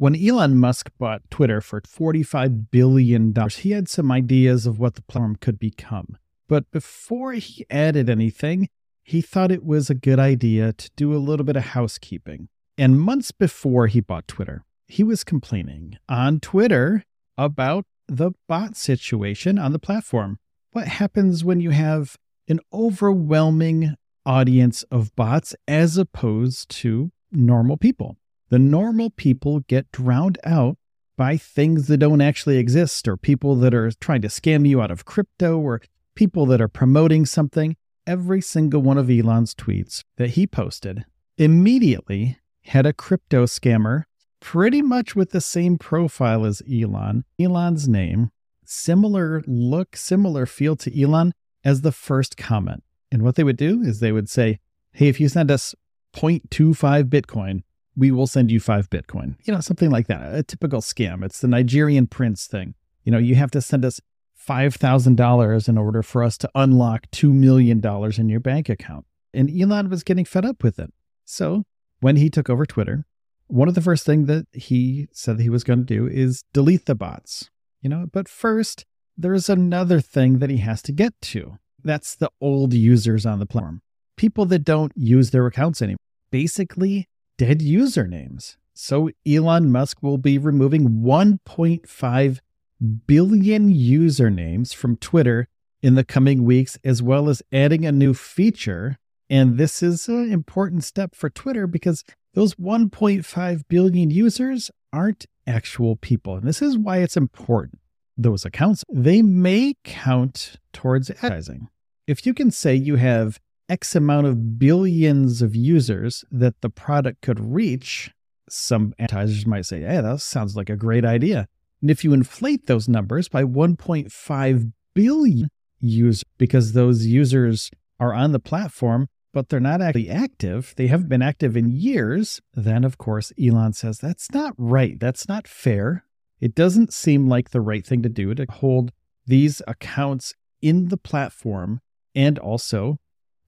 When Elon Musk bought Twitter for $45 billion, he had some ideas of what the platform could become. But before he added anything, he thought it was a good idea to do a little bit of housekeeping. And months before he bought Twitter, he was complaining on Twitter about the bot situation on the platform. What happens when you have an overwhelming audience of bots as opposed to normal people? The normal people get drowned out by things that don't actually exist or people that are trying to scam you out of crypto or people that are promoting something. Every single one of Elon's tweets that he posted immediately had a crypto scammer pretty much with the same profile as Elon, Elon's name, similar look, similar feel to Elon as the first comment. And what they would do is they would say, Hey, if you send us 0.25 Bitcoin, we will send you five Bitcoin. You know, something like that. A typical scam. It's the Nigerian prince thing. You know, you have to send us $5,000 in order for us to unlock $2 million in your bank account. And Elon was getting fed up with it. So when he took over Twitter, one of the first things that he said that he was going to do is delete the bots. You know, but first, there's another thing that he has to get to. That's the old users on the platform. People that don't use their accounts anymore. Basically, dead usernames. So Elon Musk will be removing 1.5 billion usernames from Twitter in the coming weeks, as well as adding a new feature. And this is an important step for Twitter because those 1.5 billion users aren't actual people. And this is why it's important. Those accounts, they may count towards advertising. If you can say you have X amount of billions of users that the product could reach, some advertisers might say, hey, that sounds like a great idea. And if you inflate those numbers by 1.5 billion users, because those users are on the platform, but they're not actually active, they haven't been active in years, then of course Elon says that's not right. That's not fair. It doesn't seem like the right thing to do to hold these accounts in the platform and also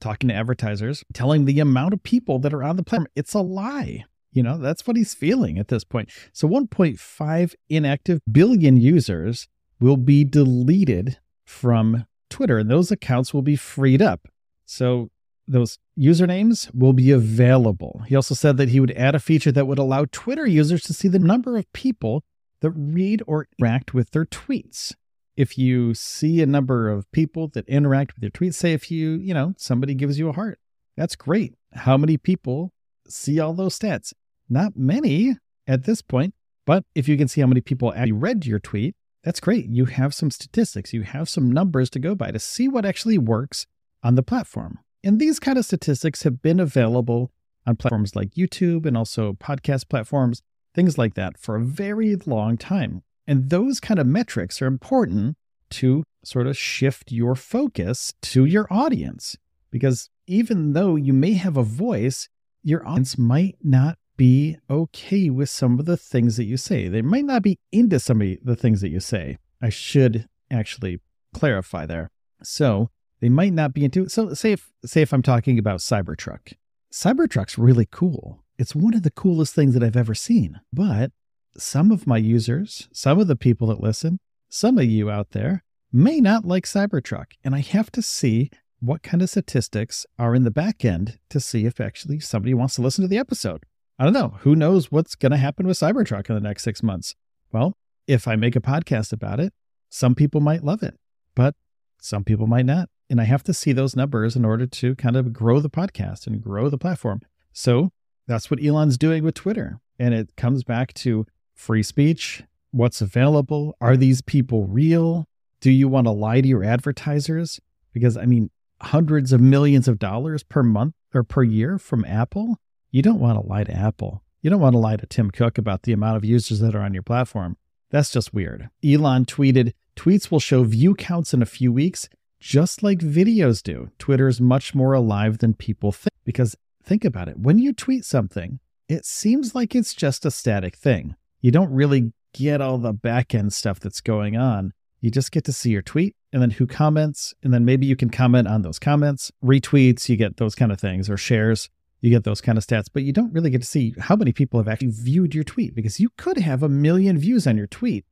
talking to advertisers, telling the amount of people that are on the platform. It's a lie. You know, that's what he's feeling at this point. So 1.5 inactive billion users will be deleted from Twitter, and those accounts will be freed up. So those usernames will be available. He also said that he would add a feature that would allow Twitter users to see the number of people that read or interact with their tweets if you see a number of people that interact with your tweets, say if you, you know, somebody gives you a heart, that's great. How many people see all those stats? Not many at this point, but if you can see how many people actually read your tweet, that's great. You have some statistics, you have some numbers to go by to see what actually works on the platform. And these kind of statistics have been available on platforms like YouTube and also podcast platforms, things like that for a very long time. And those kind of metrics are important to sort of shift your focus to your audience. Because even though you may have a voice, your audience might not be okay with some of the things that you say. They might not be into some of the things that you say. I should actually clarify there. So they might not be into so say if say if I'm talking about Cybertruck. Cybertruck's really cool. It's one of the coolest things that I've ever seen. But some of my users, some of the people that listen, some of you out there may not like Cybertruck. And I have to see what kind of statistics are in the back end to see if actually somebody wants to listen to the episode. I don't know. Who knows what's going to happen with Cybertruck in the next six months? Well, if I make a podcast about it, some people might love it, but some people might not. And I have to see those numbers in order to kind of grow the podcast and grow the platform. So that's what Elon's doing with Twitter. And it comes back to free speech, what's available. Are these people real? Do you want to lie to your advertisers? Because, I mean, hundreds of millions of dollars per month or per year from Apple. You don't want to lie to Apple. You don't want to lie to Tim Cook about the amount of users that are on your platform. That's just weird. Elon tweeted, Tweets will show view counts in a few weeks, just like videos do. Twitter is much more alive than people think. Because think about it when you tweet something, it seems like it's just a static thing. You don't really get all the back end stuff that's going on. You just get to see your tweet and then who comments, and then maybe you can comment on those comments, retweets, you get those kind of things, or shares, you get those kind of stats, but you don't really get to see how many people have actually viewed your tweet because you could have a million views on your tweet.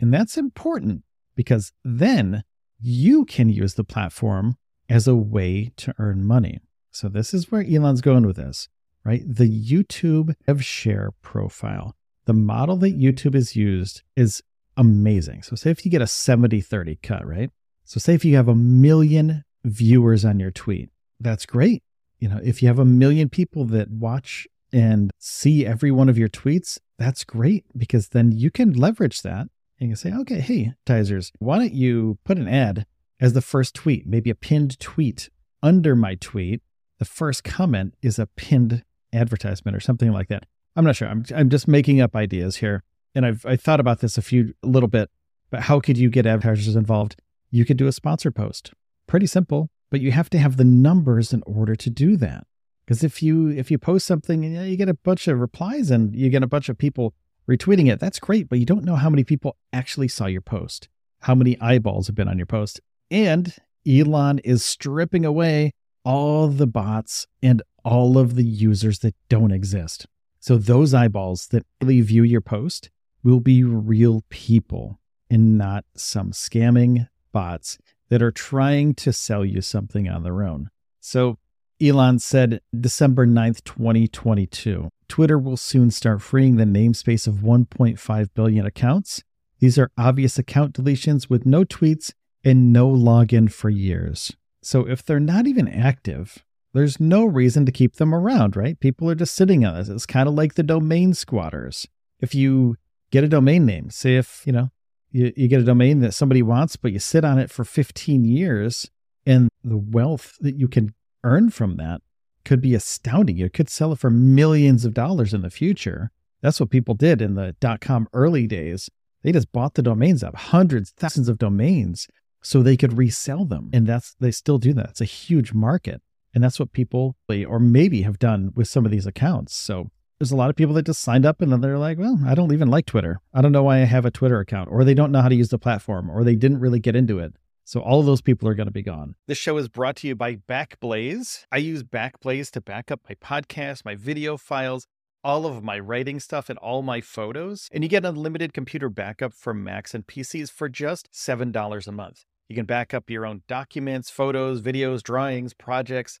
And that's important because then you can use the platform as a way to earn money. So this is where Elon's going with this, right? The YouTube Rev Share profile. The model that YouTube has used is amazing. So say if you get a 70 30 cut, right? So say if you have a million viewers on your tweet, that's great. You know, if you have a million people that watch and see every one of your tweets, that's great because then you can leverage that and you can say, okay, hey, Tizers, why don't you put an ad as the first tweet, maybe a pinned tweet under my tweet? The first comment is a pinned advertisement or something like that. I'm not sure. I'm, I'm just making up ideas here. And I've I thought about this a few a little bit, but how could you get advertisers involved? You could do a sponsor post. Pretty simple, but you have to have the numbers in order to do that. Because if you if you post something and you, know, you get a bunch of replies and you get a bunch of people retweeting it, that's great, but you don't know how many people actually saw your post, how many eyeballs have been on your post. And Elon is stripping away all the bots and all of the users that don't exist. So those eyeballs that really view your post will be real people and not some scamming bots that are trying to sell you something on their own. So Elon said December 9th, 2022. Twitter will soon start freeing the namespace of 1.5 billion accounts. These are obvious account deletions with no tweets and no login for years. So if they're not even active, there's no reason to keep them around, right? People are just sitting on this. It's kind of like the domain squatters. If you get a domain name, say if, you know, you, you get a domain that somebody wants, but you sit on it for 15 years and the wealth that you can earn from that could be astounding. You could sell it for millions of dollars in the future. That's what people did in the dot com early days. They just bought the domains up, hundreds, thousands of domains, so they could resell them. And that's they still do that. It's a huge market. And that's what people or maybe have done with some of these accounts. So there's a lot of people that just signed up and then they're like, well, I don't even like Twitter. I don't know why I have a Twitter account, or they don't know how to use the platform, or they didn't really get into it. So all of those people are going to be gone. This show is brought to you by Backblaze. I use Backblaze to back up my podcast, my video files, all of my writing stuff, and all my photos. And you get unlimited computer backup for Macs and PCs for just $7 a month. You can back up your own documents, photos, videos, drawings, projects,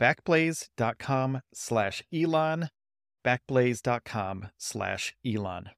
backblaze.com slash Elon, backblaze.com slash Elon.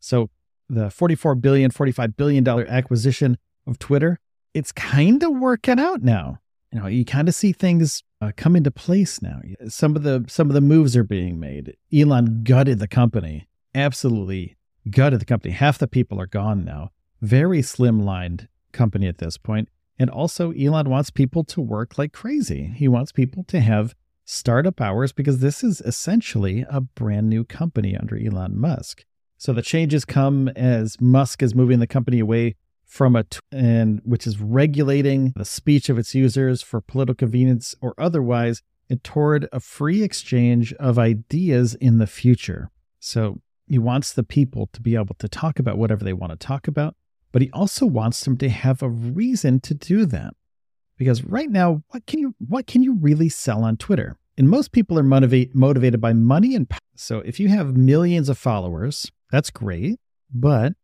So the 44 billion, 45 billion dollar acquisition of Twitter, it's kind of working out now. You know, you kind of see things uh, come into place now. Some of the some of the moves are being made. Elon gutted the company, absolutely gutted the company. Half the people are gone now. Very slimlined company at this point. And also, Elon wants people to work like crazy. He wants people to have startup hours because this is essentially a brand new company under Elon Musk. So the changes come as Musk is moving the company away from a t- and which is regulating the speech of its users for political convenience or otherwise and toward a free exchange of ideas in the future. So he wants the people to be able to talk about whatever they want to talk about, but he also wants them to have a reason to do that. Because right now, what can you what can you really sell on Twitter? And most people are motivate, motivated by money and power. So if you have millions of followers, that's great. But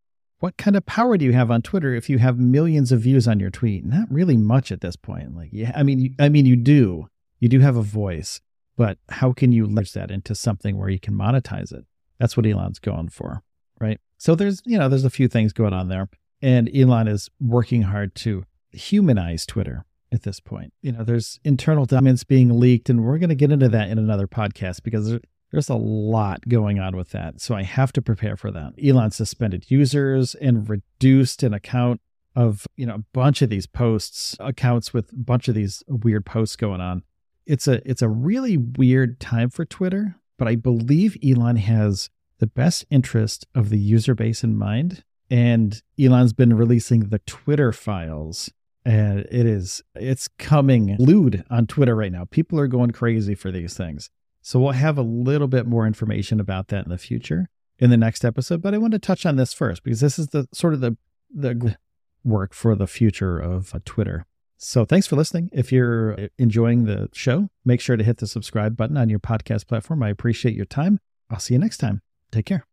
what kind of power do you have on Twitter if you have millions of views on your tweet? Not really much at this point. Like, yeah, I mean, you, I mean, you do, you do have a voice, but how can you leverage that into something where you can monetize it? That's what Elon's going for, right? So there's, you know, there's a few things going on there, and Elon is working hard to humanize Twitter at this point. You know, there's internal documents being leaked, and we're going to get into that in another podcast because there's a lot going on with that. So I have to prepare for that. Elon suspended users and reduced an account of, you know, a bunch of these posts, accounts with a bunch of these weird posts going on. It's a it's a really weird time for Twitter, but I believe Elon has the best interest of the user base in mind. And Elon's been releasing the Twitter files and it is it's coming lewd on Twitter right now. People are going crazy for these things. So we'll have a little bit more information about that in the future in the next episode. But I want to touch on this first because this is the sort of the the work for the future of uh, Twitter. So thanks for listening. If you're uh, enjoying the show, make sure to hit the subscribe button on your podcast platform. I appreciate your time. I'll see you next time. Take care.